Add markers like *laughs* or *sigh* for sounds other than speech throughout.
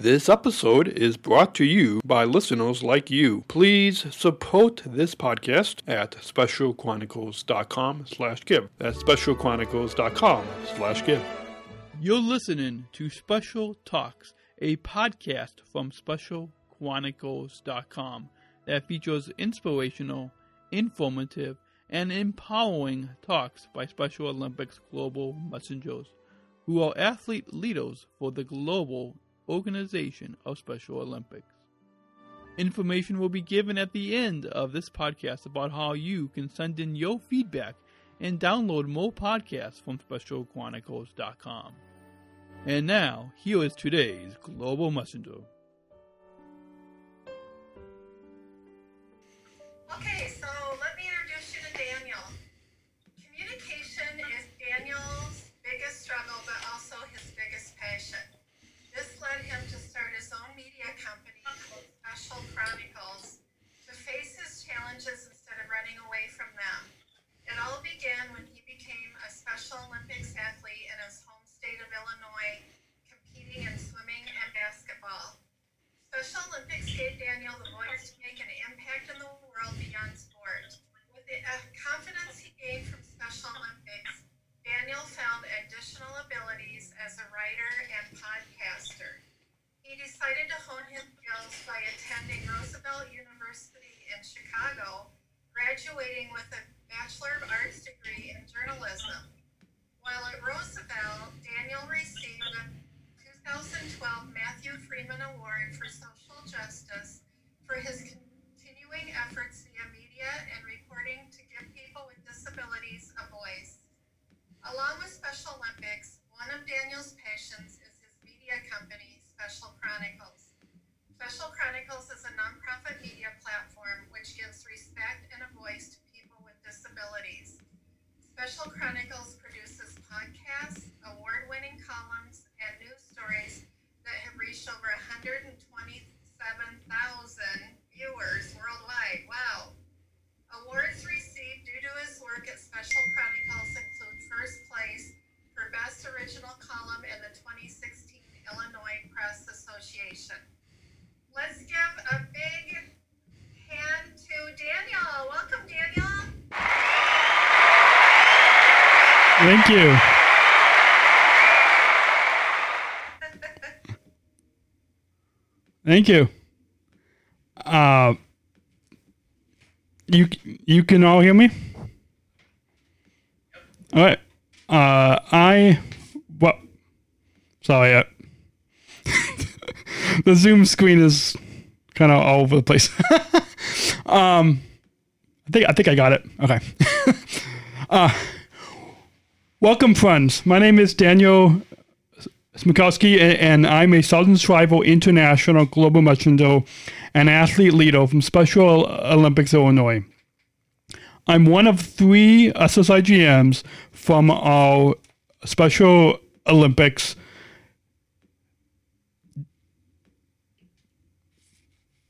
This episode is brought to you by listeners like you. Please support this podcast at specialchronicles.com slash give. That's specialchronicles.com slash give. You're listening to Special Talks, a podcast from specialchronicles.com that features inspirational, informative, and empowering talks by Special Olympics global messengers who are athlete leaders for the global organization of Special Olympics. Information will be given at the end of this podcast about how you can send in your feedback and download more podcasts from specialchronicles.com. And now, here is today's Global Messenger. Challenges instead of running away from them. It all began when he became a Special Olympics athlete in his home state of Illinois, competing in swimming and basketball. Special Olympics gave Daniel the voice to make an impact in the world beyond sport. With the uh, confidence he gained from Special Olympics, Daniel found additional abilities as a writer and podcaster. He decided to hone his skills by attending Roosevelt University in Chicago, graduating with a Bachelor of Arts degree in journalism. While at Roosevelt, Daniel received a 2012 Matthew Freeman Award for Social Justice for his continuing efforts via media and reporting to give people with disabilities a voice. Along with Special Olympics, one of Daniel's passions is his media company, Special Chronicles. Special Chronicles is a nonprofit media platform which gives respect and a voice to people with disabilities. Special Chronicles produces podcasts, award winning columns, and news stories that have reached over 127,000 viewers worldwide. Wow. Awards received due to his work at Special Chronicles include first place for Best Original Column in the 2016 Illinois Press Association. Let's give a big hand to Daniel. Welcome, Daniel. Thank you. Thank you. Uh, you you can all hear me. All right. Uh, I what? Sorry. Uh, the Zoom screen is kind of all over the place. *laughs* um, I think I think I got it. Okay. *laughs* uh, welcome, friends. My name is Daniel Smrokowski, and I'm a Sargent Shriver International Global Messenger and athlete leader from Special Olympics Illinois. I'm one of three SSI GMs from our Special Olympics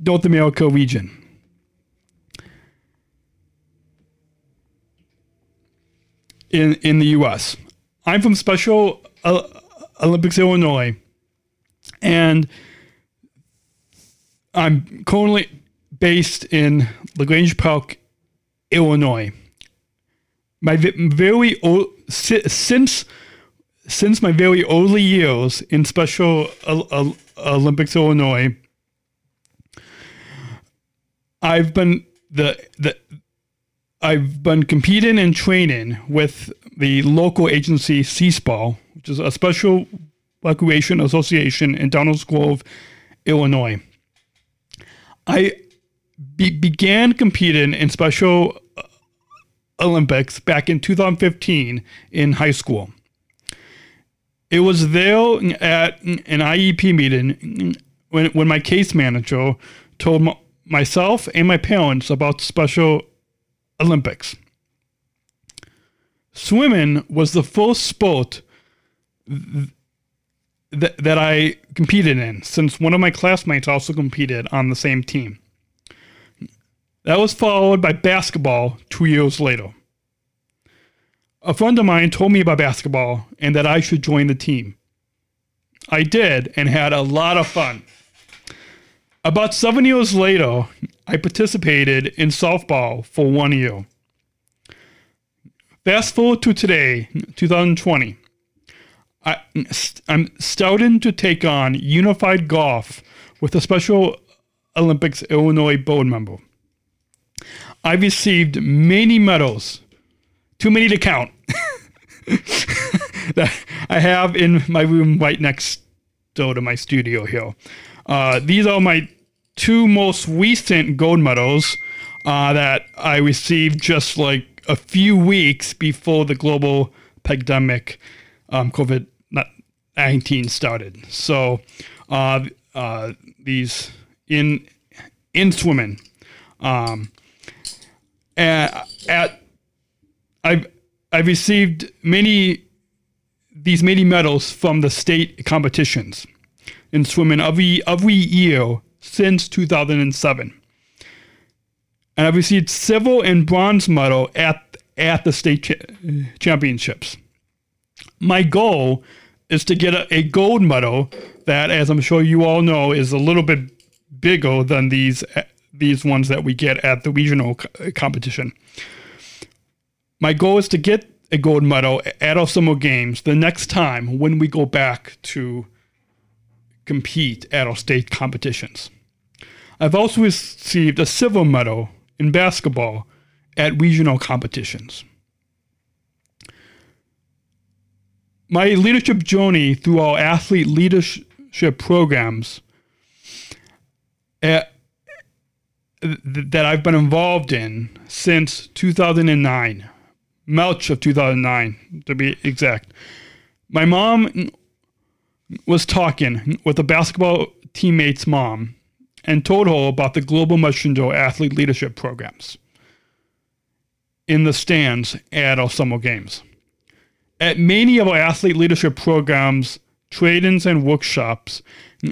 North America region. In, in the U.S. I'm from Special Olympics Illinois, and I'm currently based in La Grange Park, Illinois. My very old, since since my very early years in Special Olympics Illinois, I've been the the I've been competing and training with the local agency SEASPAR, which is a special recreation association in Downers Grove, Illinois. I be- began competing in Special uh, Olympics back in 2015 in high school. It was there at an IEP meeting when, when my case manager told myself and my parents about Special Olympics. Swimming was the first sport th- that, that I competed in, since one of my classmates also competed on the same team. That was followed by basketball two years later. A friend of mine told me about basketball and that I should join the team. I did and had a lot of fun. About seven years later, I participated in softball for one year. Fast forward to today, 2020. I, I'm starting to take on unified golf with a Special Olympics Illinois board member. I've received many medals, too many to count, *laughs* that I have in my room right next door to my studio here. Uh, these are my two most recent gold medals uh, that I received just like a few weeks before the global pandemic, um, COVID 19 started. So uh, uh, these in in swimming. Um, at, at I've I've received many these many medals from the state competitions in swimming every every year since 2007. And I've received silver and bronze medal at at the state cha- championships. My goal is to get a, a gold medal that, as I'm sure you all know, is a little bit bigger than these eh, these ones that we get at the regional eh, competition. My goal is to get a gold medal at our summer games the next time when we go back to compete at our state competitions. I've also received a silver medal in basketball at regional competitions. My leadership journey through our athlete leadership programs eh, at, that I've been involved in since 2009, March of 2009 to be exact. My mom was talking with a basketball teammate's mom and told her about the Global Mushroom athlete leadership programs in the stands at our summer games. At many of our athlete leadership programs, trainings, and workshops,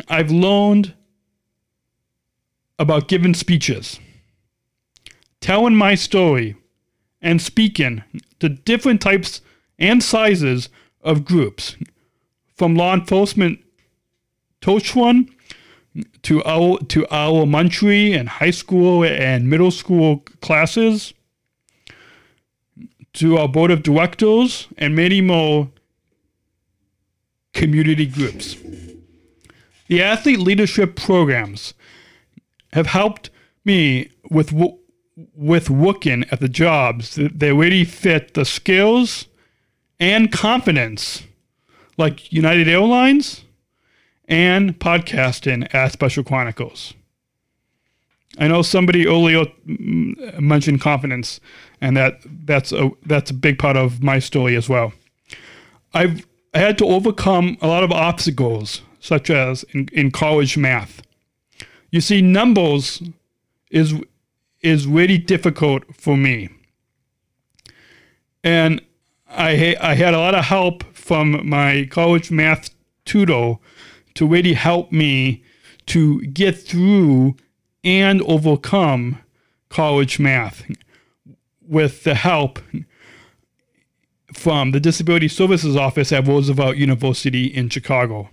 I've learned about giving speeches, telling my story, and speaking to different types and sizes of groups, from law enforcement to our to our elementary and high school and middle school classes, to our board of directors, and many more community groups. The athlete leadership programs have helped me with with looking at the jobs that they really fit the skills and confidence, like United Airlines and podcasting at Special Chronicles. I know somebody earlier mm, mentioned confidence, and that that's a that's a big part of my story as well. I've I had to overcome a lot of obstacles, such as in, in college math. You see, numbers is is really difficult for me, and I I had a lot of help from my college math tutor to really help me to get through and overcome college math with the help from the Disability Services Office at Roosevelt University in Chicago.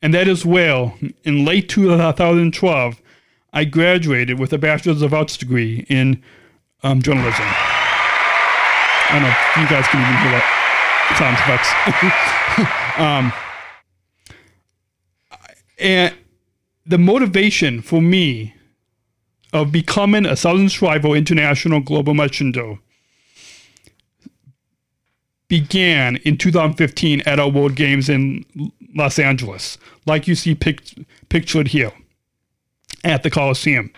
And that is well, in late 2012, I graduated with a Bachelor's of Arts degree in um, journalism. I don't know if you guys can even hear that sound effects. *laughs* um, and the motivation for me of becoming a Sargent Shriver International Global Merchanto began in 2015 at our World Games in Los Angeles, like you see pic- pictured here at the Coliseum.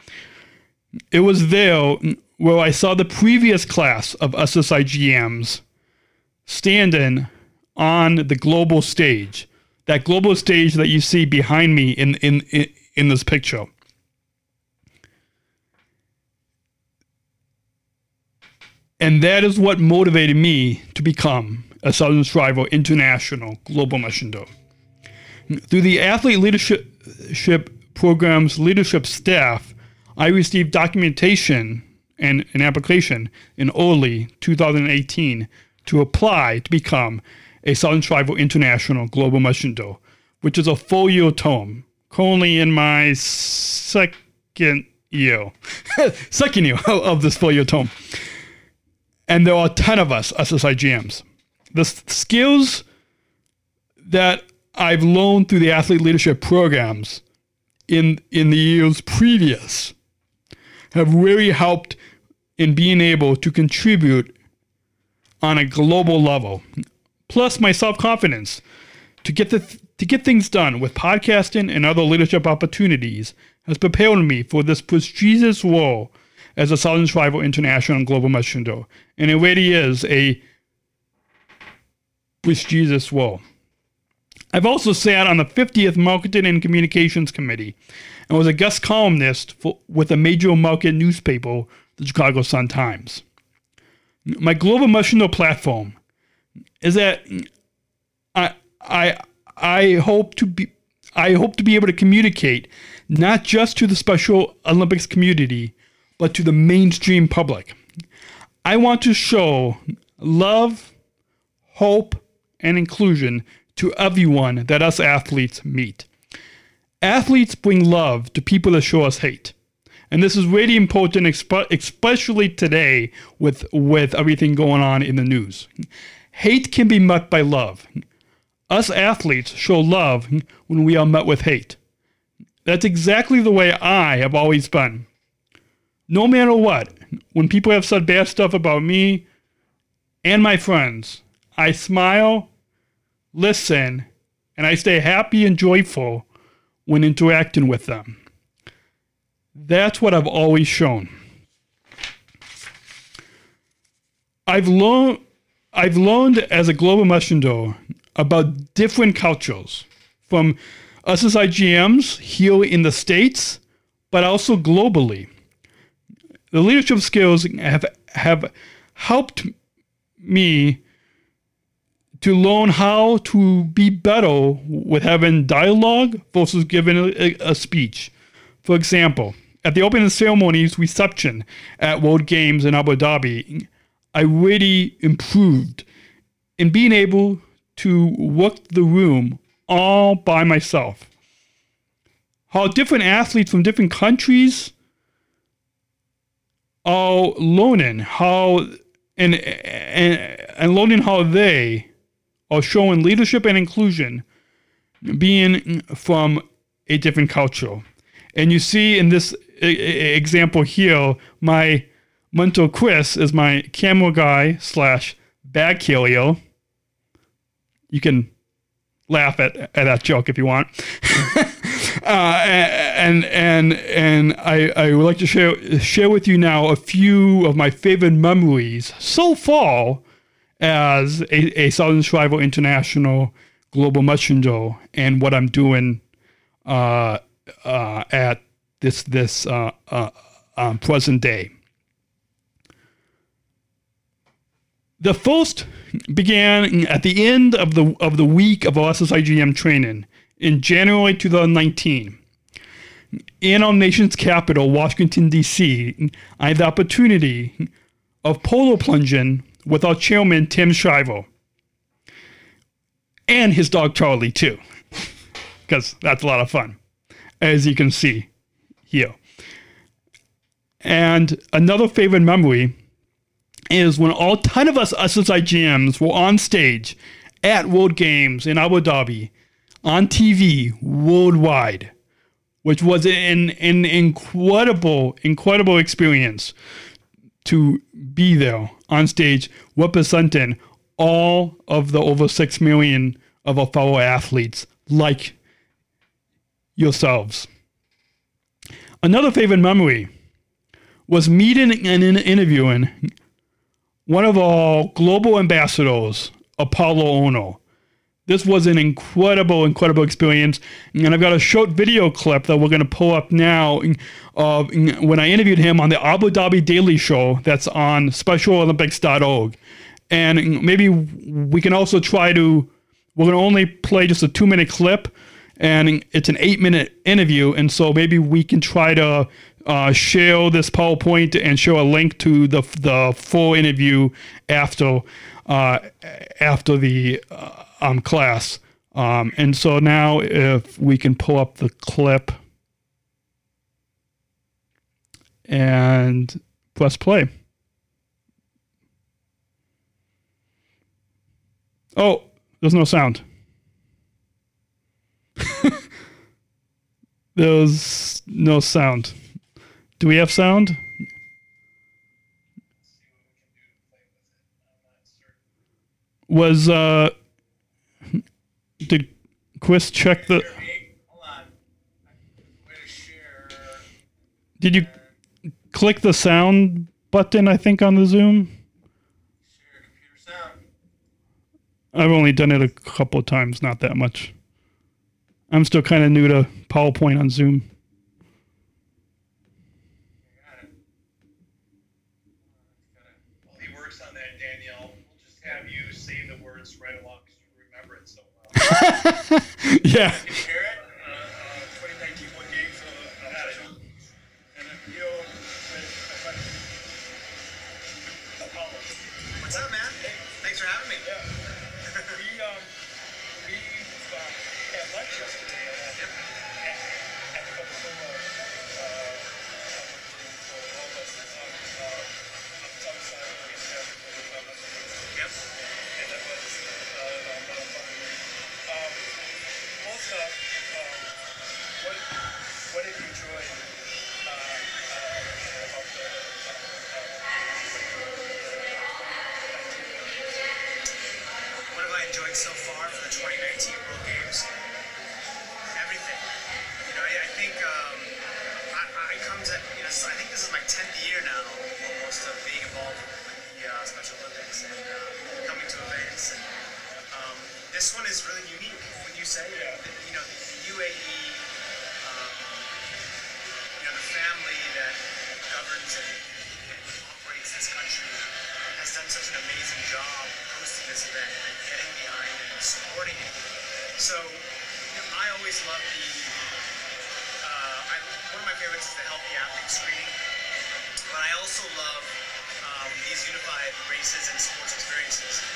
It was there where I saw the previous class of SSIGMs standing on the global stage, that global stage that you see behind me in, in, in, in this picture. And that is what motivated me to become a Sargent Shriver International Global Merchanto. Through the Athlete Leadership Program's leadership staff, I received documentation and an application in early 2018 to apply to become a Sargent Shriver International Global Merchanto, which is a folio tome, currently in my second year, *laughs* second year of this folio tome. And there are 10 of us, SSIGMs. The skills that I've learned through the athlete leadership programs in, in the years previous have really helped in being able to contribute on a global level. Plus, my self confidence to get the to get things done with podcasting and other leadership opportunities has prepared me for this prestigious role as a Sargent Shriver International Global Messenger. And it really is a prestigious role. I've also sat on the 50th Marketing and Communications Committee and was a guest columnist for, with a major market newspaper, the Chicago Sun-Times. My global messenger platform is that I I I hope to be I hope to be able to communicate not just to the Special Olympics community, but to the mainstream public. I want to show love, hope, and inclusion to everyone that us athletes meet. Athletes bring love to people that show us hate. And this is really important, especially today with, with everything going on in the news. Hate can be met by love. Us athletes show love when we are met with hate. That's exactly the way I have always been. No matter what, when people have said bad stuff about me and my friends, I smile, listen, and I stay happy and joyful when interacting with them. That's what I've always shown. I've learned I've learned as a global messenger about different cultures from SSIGMs here in the States, but also globally. The leadership skills have have helped me to learn how to be better with having dialogue versus giving a, a speech. For example, at the opening ceremonies reception at World Games in Abu Dhabi, I really improved in being able to work the room all by myself. How different athletes from different countries are learning how and and, and learning how they are showing leadership and inclusion being from a different culture. And you see in this example here, my mental Chris is my camera guy slash bag carrier. You can laugh at, at that joke if you want. *laughs* uh, and and and I, I would like to share share with you now a few of my favorite memories so far as a, a Sargent Shriver International Global Messenger and what I'm doing uh, uh, at this this uh, uh, um, present day. The first began at the end of the of the week of SSIGM training in January 2019. In our nation's capital, Washington D.C., I had the opportunity of polo plunging with our chairman Tim Shriver and his dog Charlie too, because that's a lot of fun, as you can see here. And another favorite memory is when all 10 of us SSIGMs were on stage at World Games in Abu Dhabi on TV worldwide, which was an, an incredible, incredible experience to be there on stage representing all of the over 6 million of our fellow athletes like yourselves. Another favorite memory was meeting and interviewing one of our global ambassadors, Apolo Ohno. This was an incredible, incredible experience. And I've got a short video clip that we're going to pull up now of when I interviewed him on the Abu Dhabi Daily Show that's on SpecialOlympics.org. And maybe we can also try to, we're going to only play just a two minute clip and it's an eight minute interview. And so maybe we can try to uh, share this PowerPoint and show a link to the the full interview after uh, after the uh, um, class Um, and so now, if we can pull up the clip and press play. Oh, there's no sound. There's no sound. Do we have sound? Was uh did Chris check the did you click the sound button I think on the Zoom? I've only done it a couple of times, not that much. I'm still kind of new to PowerPoint on Zoom. Got *laughs* So you know, I always love the. Uh, I, one of my favorites is the healthy athlete screening, but I also love um, these unified races and sports experiences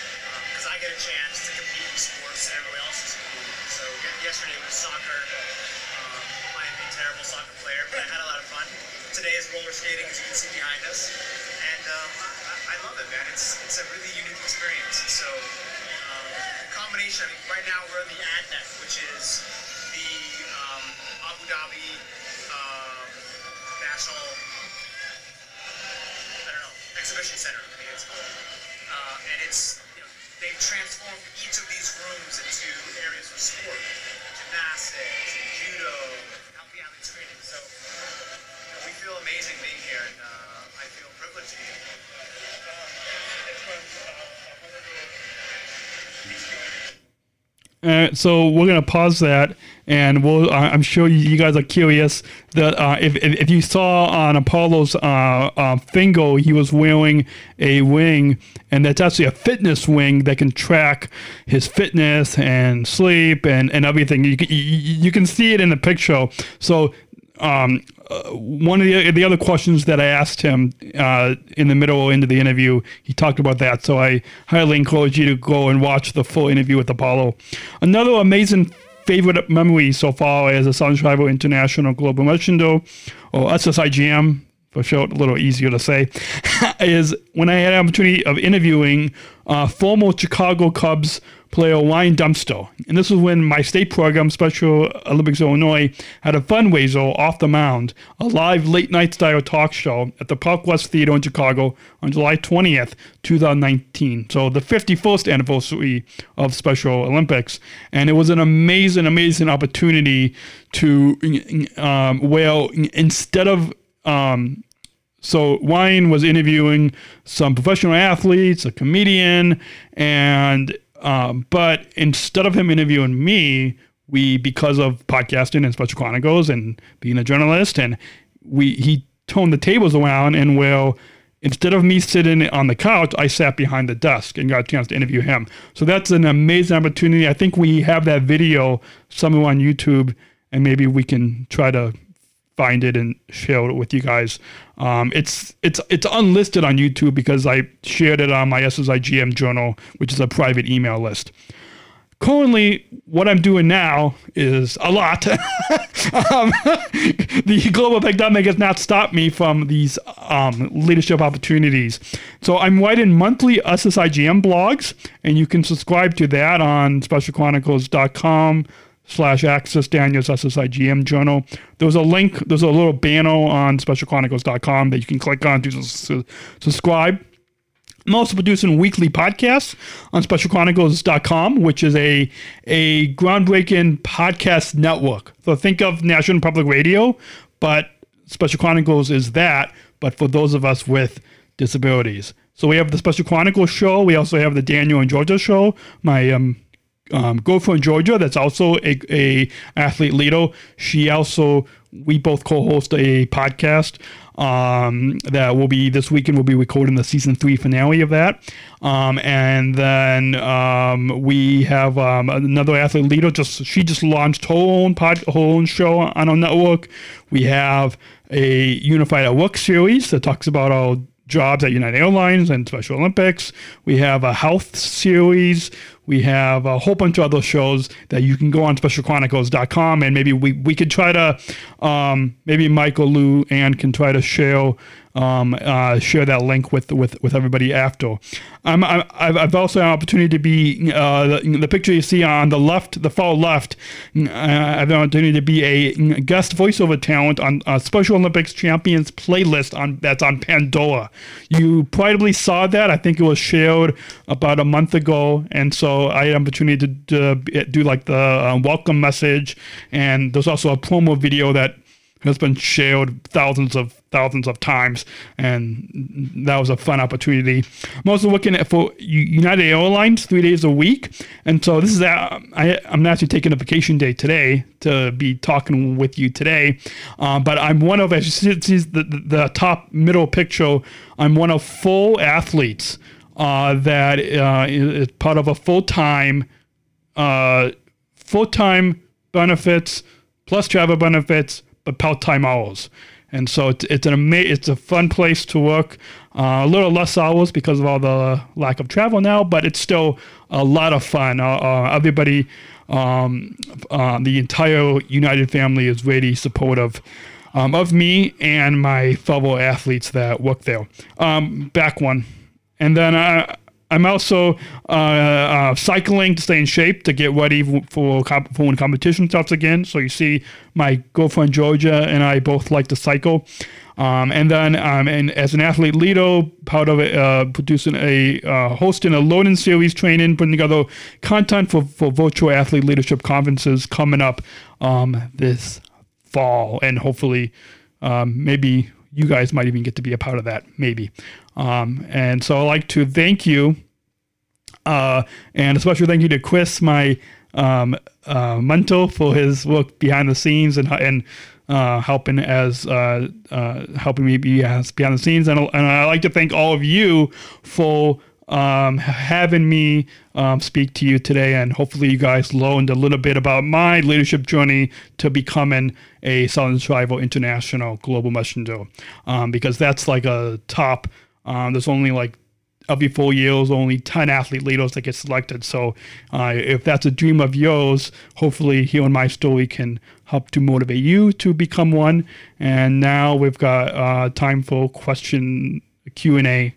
because I get a chance to compete in sports that everyone else is competing. So ye- yesterday was soccer. Um, I am a terrible soccer player, but I had a lot of fun. Today is roller skating, as you can see behind us, and um, I, I- love it, man. It's it's a really unique experience. So, um, combination. Right now we're in the ADNEC, which is the um, Abu Dhabi um, National I don't know, exhibition center, I think it's called. Uh, and it's, you know, they've transformed each of these rooms into areas of sport, gymnastics, judo, healthy screening. So, you know, we feel amazing being here, and uh, I feel privileged to be here. So we're gonna pause that, and we'll. Uh, I'm sure you, guys are curious that uh, if, if if you saw on Apolo's uh, uh, finger, he was wearing a wing, and that's actually a fitness wing that can track his fitness and sleep and, and everything. You can you, you can see it in the picture. So um, uh, one of the the other questions that I asked him uh, in the middle into the interview, he talked about that. So I highly encourage you to go and watch the full interview with Apolo. Another amazing favorite memory so far as a Sunshine International Global Merchando, or SSIGM short, a little easier to say, *laughs* is when I had an opportunity of interviewing uh, former Chicago Cubs player Ryan Dempster. And this was when my state program, Special Olympics Illinois, had a fundraiser off the mound, a live late night style talk show at the Park West Theater in Chicago on July 20th, 2019. So the 51st anniversary of Special Olympics. And it was an amazing, amazing opportunity to, um, well, instead of um, so Ryan was interviewing some professional athletes, a comedian, and um, but instead of him interviewing me, we because of podcasting and Special Chronicles and being a journalist, and we he toned the tables around and well. Instead of me sitting on the couch, I sat behind the desk and got a chance to interview him. So that's an amazing opportunity. I think we have that video somewhere on YouTube, and maybe we can try to find it and share it with you guys. Um, it's it's it's unlisted on YouTube because I shared it on my SSIGM journal, which is a private email list. currently, what I'm doing now is a lot. *laughs* um, *laughs* the global pandemic has not stopped me from these um, leadership opportunities. So I'm writing monthly SSIGM blogs, and you can subscribe to that on specialchronicles.com slash access Daniel's SSIGM journal. There's a link, there's a little banner on specialchronicles.com that you can click on to su- subscribe. I'm also producing weekly podcasts on specialchronicles.com, which is a a groundbreaking podcast network. So think of National Public Radio, but Special Chronicles is that, but for those of us with disabilities. So we have the Special Chronicles show. We also have the Daniel and Georgia show. My um, um, girlfriend Georgia, that's also a, a athlete leader. She also we both co-host a podcast um, that will be this weekend. We'll be recording the season three finale of that, um, and then um, we have um, another athlete leader. Just she just launched her own pod, her own show on our network. We have a Unified at Work series that talks about our jobs at United Airlines and Special Olympics. We have a health series. We have a whole bunch of other shows that you can go on specialchronicles.com and maybe we, we could try to, um, maybe Michael, Lou, and can try to share um, uh, share that link with with, with everybody after. Um, I, I've also had an opportunity to be uh, the, the, picture you see on the left, the far left. Uh, I have an opportunity to be a guest voiceover talent on a Special Olympics Champions playlist on that's on Pandora. You probably saw that. I think it was shared about a month ago, and so I had an opportunity to, to do like the uh, welcome message, and there's also a promo video that has been shared thousands of thousands of times, and that was a fun opportunity. I'm also looking at for United Airlines three days a week, and so this is a, I, I'm actually taking a vacation day today to be talking with you today. Uh, but I'm one of as you see the, the, top middle picture. I'm one of four athletes uh, that uh, is part of a full time uh, full time benefits plus travel benefits part time hours. And so it's, it's an ama- it's a fun place to work. Uh, a little less hours because of all the lack of travel now, but it's still a lot of fun. Uh, uh, everybody, um, uh, the entire United family is really supportive um, of me and my fellow athletes that work there. Um, back one. And then uh, I'm also uh, uh, cycling to stay in shape to get ready for, for when competition starts again. So you see, my girlfriend Georgia and I both like to cycle. Um, and then, um, and as an athlete leader, part of uh, producing a uh, hosting a learning series training, putting together content for, for virtual athlete leadership conferences coming up um, this fall, and hopefully, um, maybe you guys might even get to be a part of that, maybe. Um, and so I'd like to thank you, uh, and especially thank you to Chris, my um, uh, mentor, for his work behind the scenes and and uh, helping as uh, uh, helping me be as behind the scenes. And, and I'd like to thank all of you for um, having me um, speak to you today. And hopefully, you guys learned a little bit about my leadership journey to becoming a Sargent Shriver International Global Messenger, um, because that's like a top. Um, there's only like every four years, only 10 athlete leaders that get selected. So uh, if that's a dream of yours, hopefully hearing my story can help to motivate you to become one. And now we've got uh, time for question Q&A. Daniel,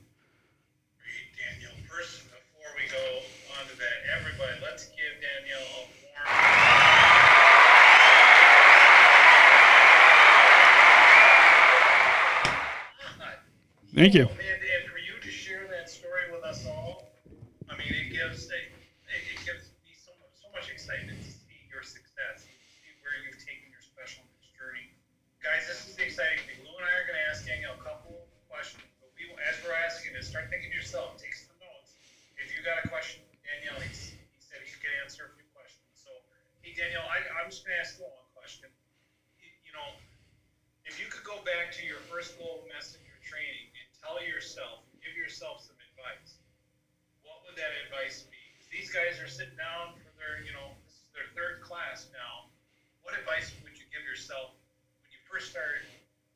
first, before we go on to that, everybody, let's give Daniel a warm Thank you. And, and for you to share that story with us all, I mean, it gives it, it, it gives me so much, so much excitement to see your success, see where you've taken your special needs journey. Guys, this is the exciting thing. Lou and I are going to ask Daniel a couple of questions, but we, as we're asking it, start thinking to yourself, take some notes. If you got a question, Danielle, he's, he said he could answer a few questions. So, hey, Danielle, I, I'm just going to ask you one question. You, you know, if you could go back to your first global messenger training and tell yourself, give yourself some advice, what would that advice be? 'Cause These guys are sitting down for their, you know, this is their third class now. What advice would you give yourself when you first started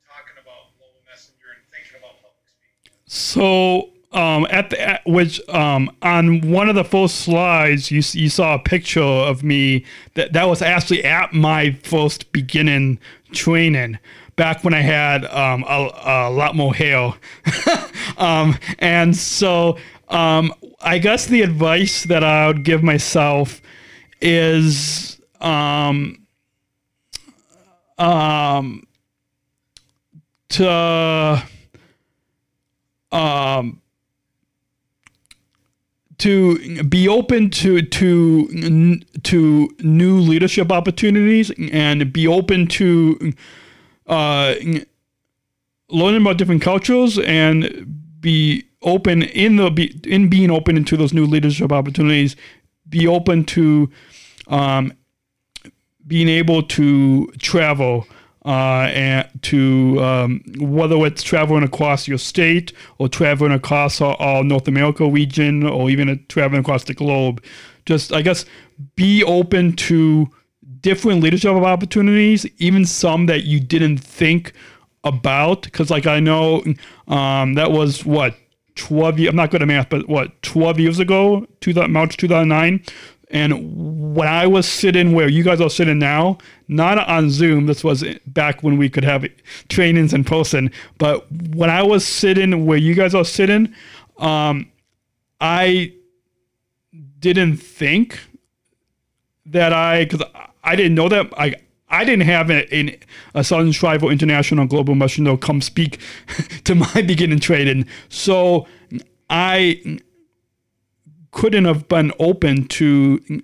talking about global messenger and thinking about public speaking? So um, at the at, which um, on one of the first slides you you saw a picture of me that that was actually at my first beginning training back when I had um, a, a lot more hair, *laughs* um, and so um, I guess the advice that I would give myself is um, um, to um to be open to to to new leadership opportunities and be open to uh, learning about different cultures and be open in the be, in being open into those new leadership opportunities be open to um, being able to travel uh, and to um, whether it's traveling across your state or traveling across our, all North America region or even traveling across the globe. Just I guess be open to different leadership opportunities, even some that you didn't think about. Because like I know um, that was what 12 years, I'm not good at math, but what, 12 years ago, two, March 2009. And when I was sitting where you guys are sitting now, not on Zoom, this was back when we could have trainings in person, but when I was sitting where you guys are sitting, um, I didn't think that I, because I didn't know that I, I didn't have a, a, a Sargent Shriver International Global Mission come speak *laughs* to my beginning trading. So I couldn't have been open to,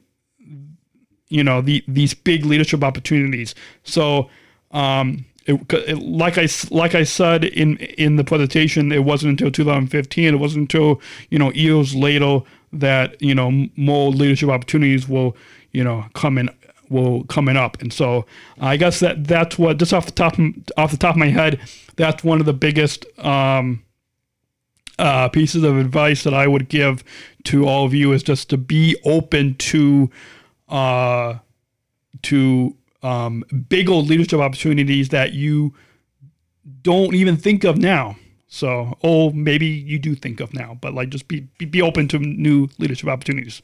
you know, the, these big leadership opportunities. So, um, it, it, like I like I said in in the presentation, it wasn't until 2015. It wasn't until you know years later that you know more leadership opportunities will you know come in will coming up. And so I guess that that's what just off the top off the top of my head, that's one of the biggest um, uh, pieces of advice that I would give to all of you is just to be open to uh, to um, big old leadership opportunities that you don't even think of now. So, oh, maybe you do think of now, but like just be be, be open to new leadership opportunities.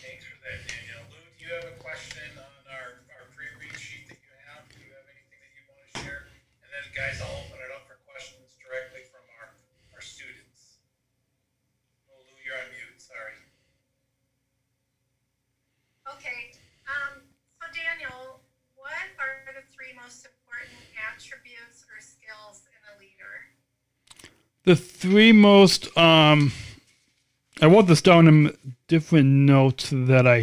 Thanks for that, Danielle. Lou, do you have a question on our, our pre-read sheet that you have? Do you have anything that you want to share? And then, guys, I'll open it up for questions directly from our, our students. Oh, Lou, you're on mute. Sorry. Okay, um, so Daniel, what are the three most important attributes or skills in a leader? The three most um I wrote this down in different notes that I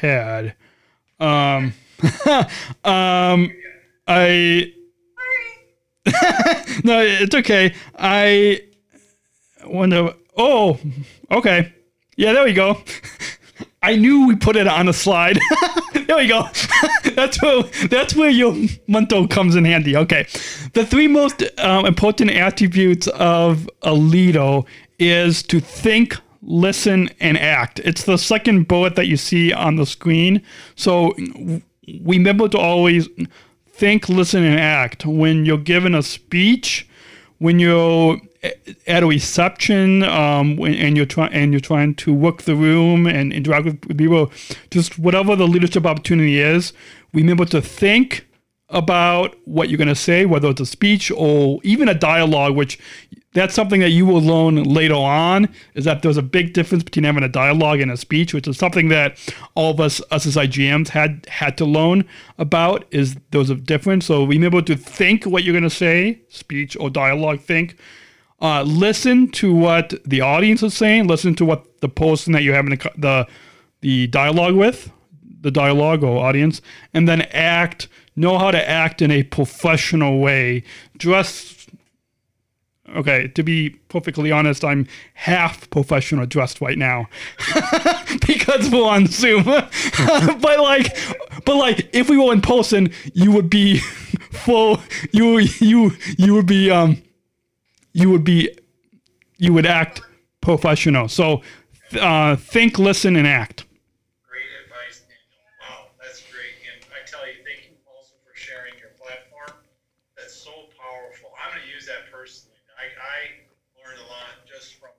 had. Um *laughs* um I *laughs* no, it's okay. I wonder. Oh, okay. Yeah, there we go. *laughs* I knew we put it on a slide. *laughs* there we go. *laughs* that's where that's where your mental comes in handy. Okay, the three most um, important attributes of a leader is to think, listen, and act. It's the second bullet that you see on the screen. So remember to always think, listen, and act when you're given a speech, when you're at a reception, um, and you're trying and you're trying to work the room and interact with people. Just whatever the leadership opportunity is, remember to think about what you're going to say, whether it's a speech or even a dialogue, which that's something that you will learn later on is that there's a big difference between having a dialogue and a speech, which is something that all of us, us as IGMs had had to learn about is there's a difference. So remember to think what you're going to say, speech or dialogue, think. Uh, listen to what the audience is saying. Listen to what the person that you're having the, the the dialogue with, the dialogue or audience, and then act. Know how to act in a professional way. Dress. Okay, to be perfectly honest, I'm half professional dressed right now *laughs* because we're on Zoom. *laughs* but like, but like, if we were in person, you would be *laughs* full. You you you would be um you would be you would act professional. So uh, think, listen, and act. Great advice, Daniel. Wow, that's great. And I tell you, thank you also for sharing your platform. That's so powerful. I'm going to use that personally. I, I learned a lot just from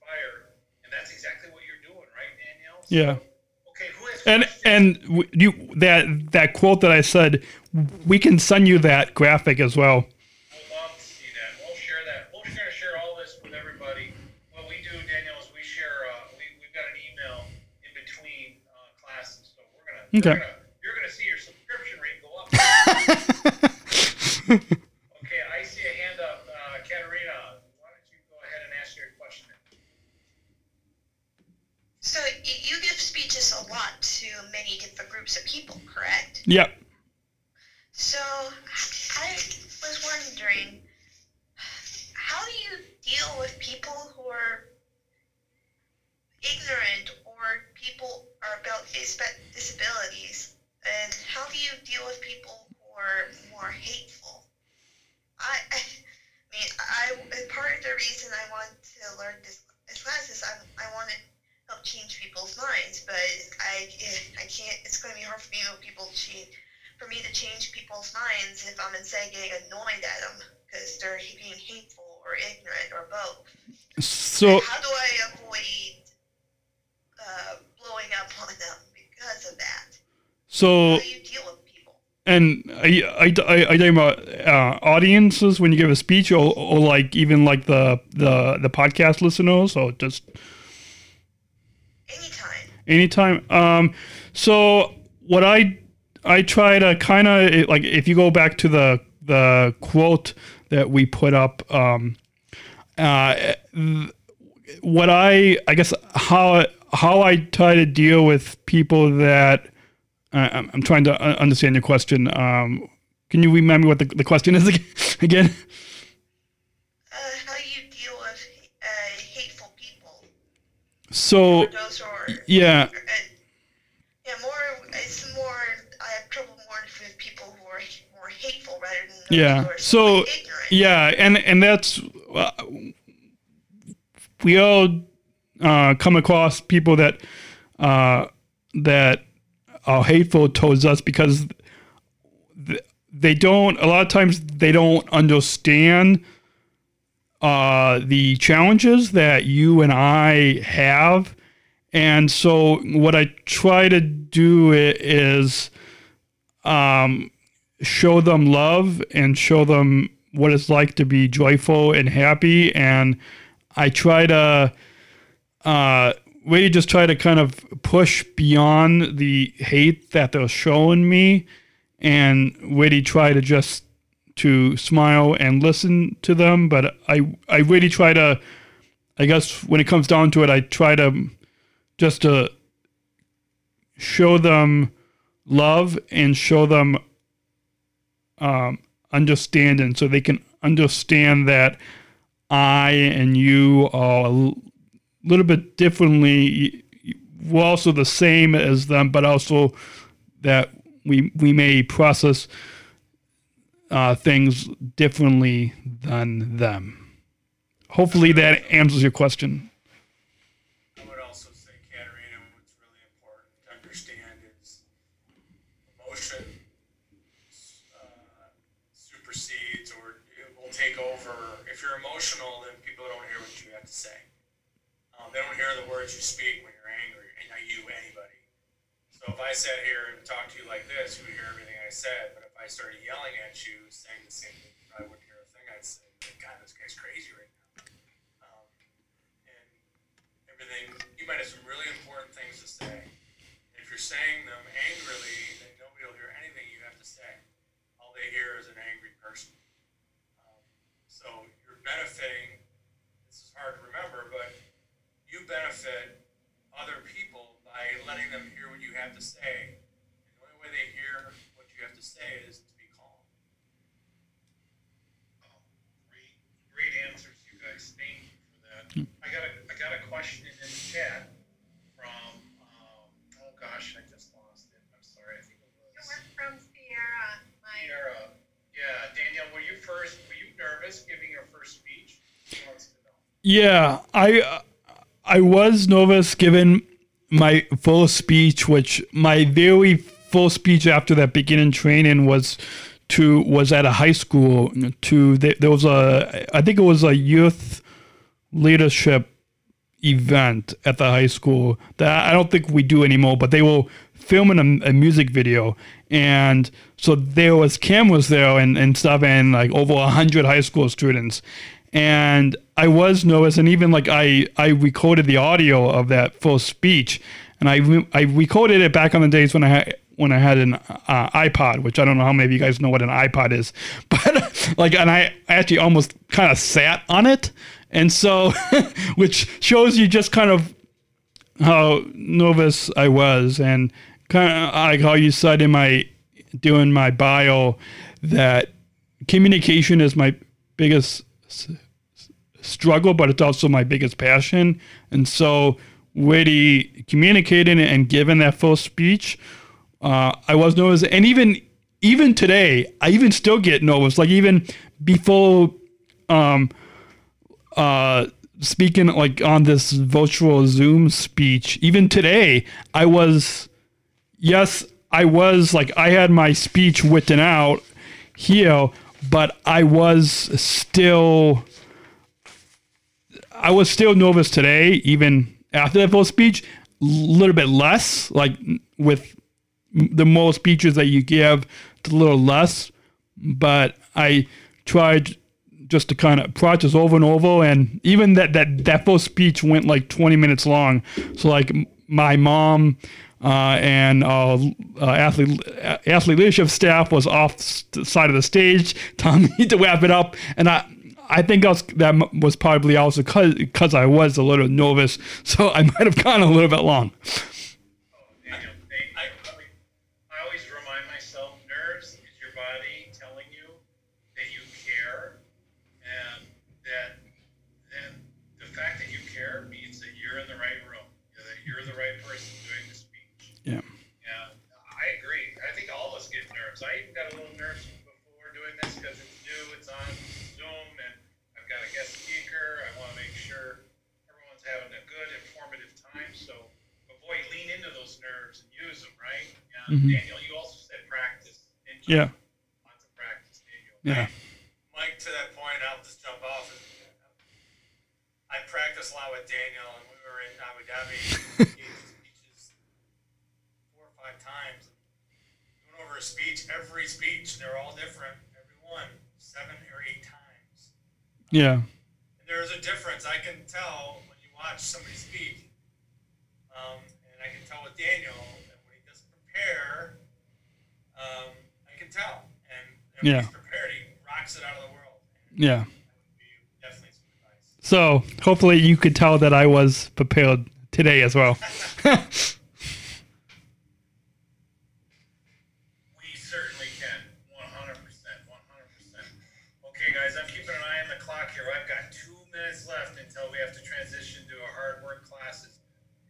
inspire, and that's exactly what you're doing, right, Danielle? So, Yeah. Okay, And and you that that quote that I said, we can send you that graphic as well. I'd love to see that. We'll share that. We're going to share all this with everybody. What *laughs* *laughs* we do, Danielle, is we share. Uh, we we've got an email in between uh, classes, so we're gonna. Okay. You're gonna, you're gonna see your subscription rate go up. okay, I see a hand up, uh, Katerina. Why don't you go ahead and ask your question? So y- you give a lot to many different groups of people, correct? Yep. So I was wondering, how do you deal with people who are ignorant or people are about disab- disabilities, and how do you deal with people who are more hateful? I, I mean, I part of the reason I want to learn this, this class is I, I want to help change people's minds, but I I can't. It's going to be hard for me to people change for me to change people's minds if I'm instead getting annoyed at them because they're being hateful or ignorant or both. So How do I avoid uh, blowing up on them because of that? so How do you deal with people? and I I I, I talking about uh, audiences when you give a speech or, or like even like the the the podcast listeners or just Anytime. um so what i i try to kind of like if you go back to the the quote that we put up um uh what i i guess how how i try to deal with people that uh, I'm, I'm trying to uh, understand your question um can you remind me what the, the question is *laughs* again Uh, how do you deal with uh, hateful people? So Or those who are yeah Uh, yeah, more. It's more. I have trouble more with people who are more hateful rather than Yeah, so- ignorant. Yeah, and and that's uh, we all uh, come across people that uh, that are hateful towards us because they don't. A lot of times they don't understand uh, the challenges that you and I have, and so what I try to do is um, show them love and show them what it's like to be joyful and happy. And I try to uh, really just try to kind of push beyond the hate that they're showing me and really try to just to smile and listen to them. But I, I really try to, I guess when it comes down to it, I try to just to show them love and show them um, understanding so they can understand that I and you are a little bit differently. We're also the same as them, but also that we we may process uh, things differently than them. Hopefully that answers your question. I would also say, Katerina, what's really important to understand is emotion uh, supersedes or it will take over. If you're emotional, then people don't hear what you have to say. Um, they don't hear the words you speak when you're angry, and not you, anybody. So if I sat here and talked to you like this, you would hear everything I said. I started yelling at you, saying the same thing, probably wouldn't hear a thing I'd say. God, this guy's crazy right now. Um, and everything. You might have some really important things to say. If you're saying them angrily, then nobody will hear anything you have to say. All they hear is an angry person. Um, so you're benefiting. This is hard to remember, but you benefit other people by letting them hear what you have to say. And the only way they hear to say is to be calm. Great, great answers, you guys. Thank you for that. I got a, I got a question in the chat from, um, oh gosh, I just lost it. I'm sorry. I think it It was was from Sierra. My Sierra. Yeah, Danielle, were you first? Were you nervous giving your first speech? She wants to know. Yeah, I I was nervous given my full speech, which my very full speech after that beginning training was to was at a high school. To there was a I think it was a youth leadership event at the high school that I don't think we do anymore, but they will film a, a music video. And so there was cameras there and, and stuff and like over a hundred high school students. And I was nervous and even like I, I recorded the audio of that full speech and I, re- I recorded it back on the days when I had, when I had an uh, iPod, which I don't know how many of you guys know what an iPod is, *laughs* but like, and I actually almost kind of sat on it. And so, *laughs* which shows you just kind of how nervous I was and kind of like how you said in my, doing my bio that communication is my biggest s- struggle, but it's also my biggest passion. And so, really communicating and giving that full speech uh, I was nervous, and even even today, I even still get nervous. Like even before, um, uh, speaking like on this virtual Zoom speech, even today, I was, yes, I was like I had my speech written out here, but I was still, I was still nervous today, even after that full speech. A little bit less, like with the more speeches that you give, it's a little less. But I tried just to kind of practice over and over, and even that that that full speech went like 20 minutes long. So like my mom. Uh, and uh, uh, athlete athlete leadership staff was off the side of the stage, *laughs* telling me to wrap it up, and I I think I was, that was probably also because I was a little nervous, *laughs* so I might have gone a little bit long. Daniel, they, I, I always remind myself, nerves is your body telling you that you care, and that then the fact that you care means that you're in the right room, that you're the right person doing the speech. Yeah. And I agree. I think all of us get nerves. I even got a little nervous before doing this because it's new, it's on Zoom, and I've got a guest speaker. I want to make sure everyone's having a good, informative time. So, avoid lean into those nerves and use them, right? And mm-hmm. Daniel, you also said practice. didn't? Yeah. Lots of practice, Daniel. Yeah. Mike, to that point, I'll just jump off. I practiced a lot with Daniel, and we were in Abu Dhabi. *laughs* he speeches four or five times. Went over a speech, every speech, they're all different. Every one, seven or eight times. Yeah. And there's a difference. I can tell when you watch somebody speak. And I can tell with Daniel that when he doesn't prepare, um, I can tell. And, and when Yeah. he's prepared, he rocks it out of the world. And Yeah. that would be definitely some advice. So hopefully you could tell that I was prepared today as well. *laughs* We certainly can. 100%. 100%. Okay, guys, I'm keeping an eye on the clock here. I've got two minutes left until we have to transition to our hard work classes.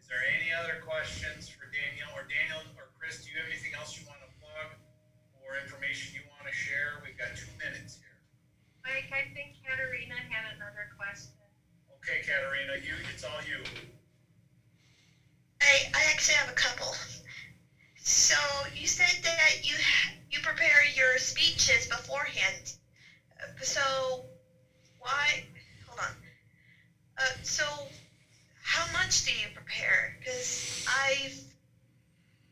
Is there any other questions for Daniel or Daniel or Chris? Do you have anything else you want to plug or information you want to share? We've got two minutes here. Mike, I think Katerina had another question. Okay, Katerina, you it's all you. I, I actually have a couple. So you said that you you prepare your speeches beforehand. Uh, So why? Hold on. Uh, so how much do you prepare? Because I've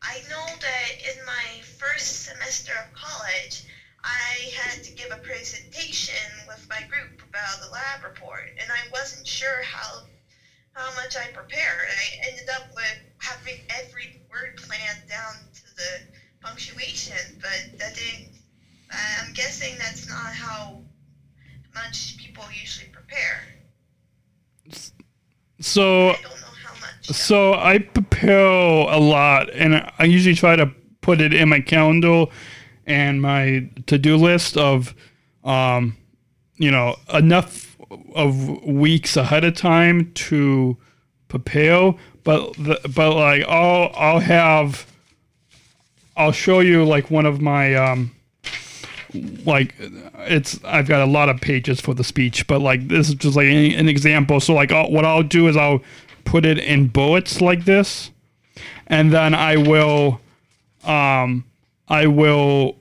I know that in my first semester of college, I had to give a presentation with my group about the lab report, and I wasn't sure how how much I prepared. I ended up with having every word planned down to the punctuation, but that didn't. I'm guessing that's not how much people usually prepare. So I don't know how much. though. so I prepare a lot and I usually try to put it in my calendar and my to-do list of um you know enough of weeks ahead of time to prepare but the, but like I'll I'll have I'll show you like one of my um like it's I've got a lot of pages for the speech, but like this is just like an, an example. So like I'll, what I'll do is I'll put it in bullets like this, and then I will, um, I will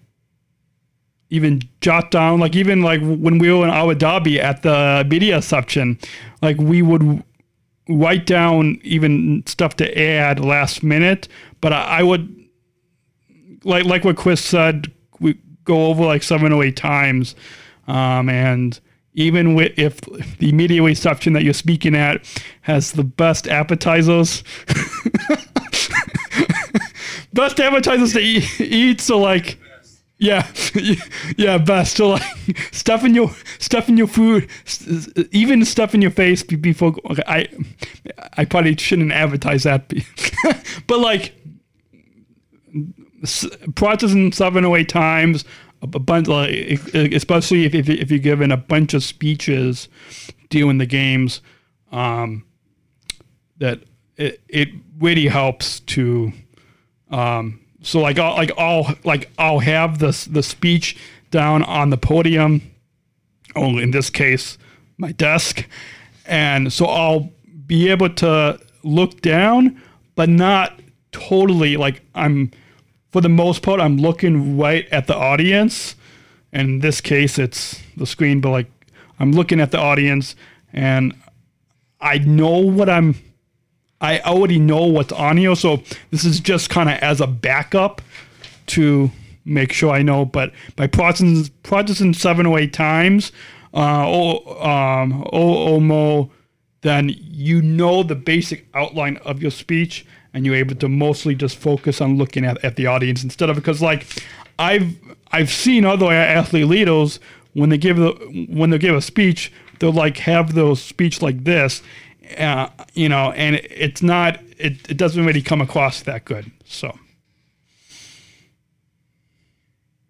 even jot down like even like when we were in Abu Dhabi at the media section, like we would write down even stuff to add last minute, but I, I would like like what Chris said, we go over like seven or eight times, um, and even with, if the media reception that you're speaking at has the best appetizers, *laughs* best appetizers to eat, eat so like. Yeah, *laughs* yeah, best. So like *laughs* stuff in your stuff in your food, even stuff in your face before. Okay, I, I probably shouldn't advertise that, *laughs* but like Protestant seven or eight times, a a bunch, like, especially if, if, if you're given a bunch of speeches during the games, um, that it, it really helps to, um, so like I'll, like I'll like I'll have this the speech down on the podium, only in this case my desk, and so I'll be able to look down, but not totally like I'm for the most part, I'm looking right at the audience. And in this case, it's the screen, but like I'm looking at the audience and I know what I'm, I already know what's on here. So this is just kind of as a backup to make sure I know. But by Protestant, Protestant seven or eight times, uh, oh, um, oh, Omo, then you know the basic outline of your speech and you're able to mostly just focus on looking at, at the audience instead of because like I've I've seen other athlete leaders when they give the when they give a speech they'll like have those speech like this uh, you know and it, it's not it, it doesn't really come across that good so All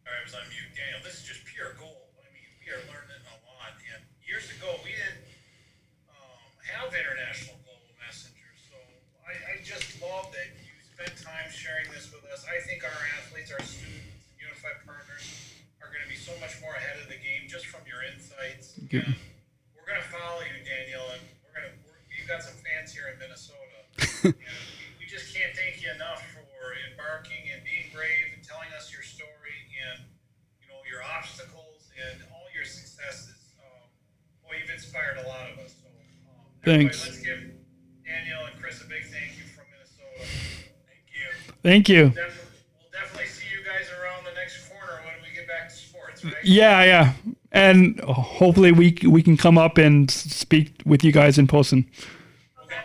right, mute. Daniel, this is just pure gold. I mean, we are learning a lot. And years ago, we didn't um, have international global messengers. So I, I just love that you spent time sharing this with us. I think our athletes, our students, and unified partners are going to be so much more ahead of the game just from your insights. And we're going to follow you, Daniel, and we're going to. We've got some fans here in Minnesota, and we, we just can't thank you enough for embarking and being brave and telling us your story and you know your obstacles and all your successes. Um, boy, you've inspired a lot of us. So, Thanks. Let's give Daniel and Chris a big thank you from Minnesota. Thank you. thank you Def- we'll definitely see you guys around the next corner when we get back to sports, right? yeah yeah and hopefully we we can come up and speak with you guys in person Okay.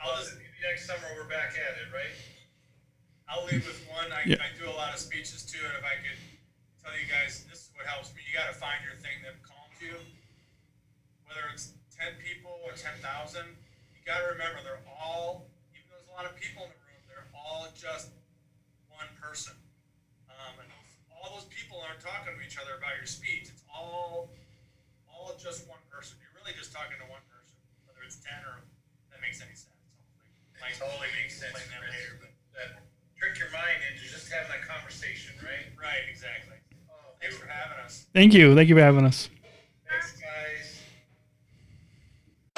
I'll just next summer we're back at it, right? I'll leave with one. I, Yeah. I do a lot of speeches too, and if I could tell you guys, this is what helps me. You got to find your thing that calms you. Whether it's ten people or ten thousand, you got to remember they're all, even though there's a lot of people in the room, they're all just one person. Um, and all those people aren't talking to each other about your speech. It's all, all just one person. You're really just talking to one person, whether it's ten or if that makes any sense. Hopefully, It totally makes sense. Explain that Chris. later, but That trick your mind into just having that conversation, right? right, exactly. Oh, Thanks for having us. thank you thank you for having us Thanks, guys.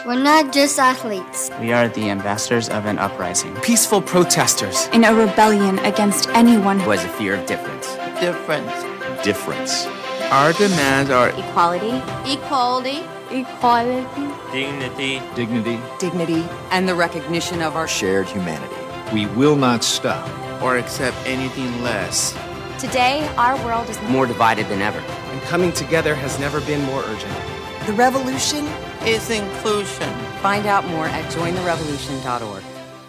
We're not just athletes. We are the ambassadors of an uprising Peaceful protesters. in a rebellion against anyone who has a fear of difference. Difference. difference. Our demands are equality, Equality. equality, Dignity. Dignity. dignity, and the recognition of our Shared humanity. We will not stop. or accept anything less. Today, our world is More divided than ever. And coming together has never been more urgent. the revolution. Is inclusion. Find out more at jointherevolution.org.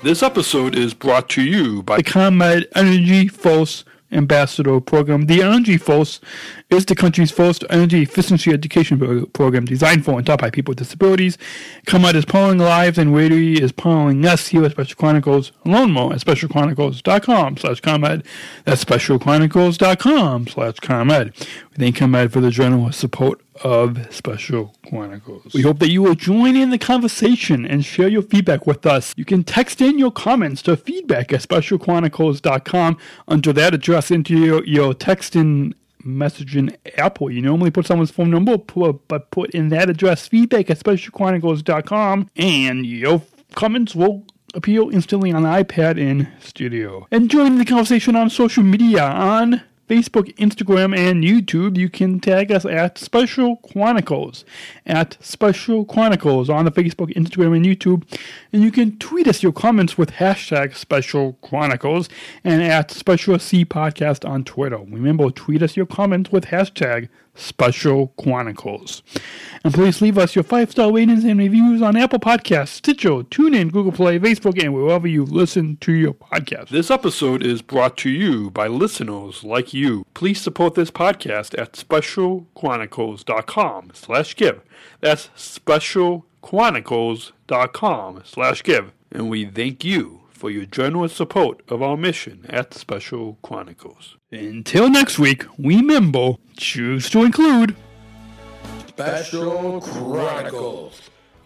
This episode is brought to you by the ComEd Energy Force Ambassador Program. The Energy Force is the country's first energy efficiency education program designed for and taught by people with disabilities. ComEd is powering lives and Radio is powering us here at Special Chronicles. Learn more at specialchronicles.com slash ComEd. That's specialchronicles.com slash ComEd. We thank ComEd for the generous support of Special Chronicles. We hope that you will join in the conversation and share your feedback with us. You can text in your comments to feedback at specialchronicles.com. Enter that address into your, your text in messaging app where you normally put someone's phone number, but put in that address feedback at specialchronicles.com and your comments will appear instantly on the iPad in studio. And join the conversation on social media on Facebook, Instagram, and YouTube, you can tag us at Special Chronicles. At Special Chronicles on the Facebook, Instagram, and YouTube. And you can tweet us your comments with hashtag Special Chronicles and at Special C Podcast on Twitter. Remember, tweet us your comments with hashtag Special Chronicles. And please leave us your five star ratings and reviews on Apple Podcasts, Stitcher, TuneIn, Google Play, Facebook, and wherever you listen to your podcast. This episode is brought to you by listeners like you. Please support this podcast at specialchronicles.com slash give. That's specialchronicles.com slash give. And we thank you for your generous support of our mission at Special Chronicles. Until next week, we remember, choose to include Special Chronicles,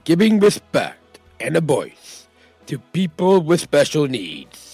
giving respect and a voice to people with special needs.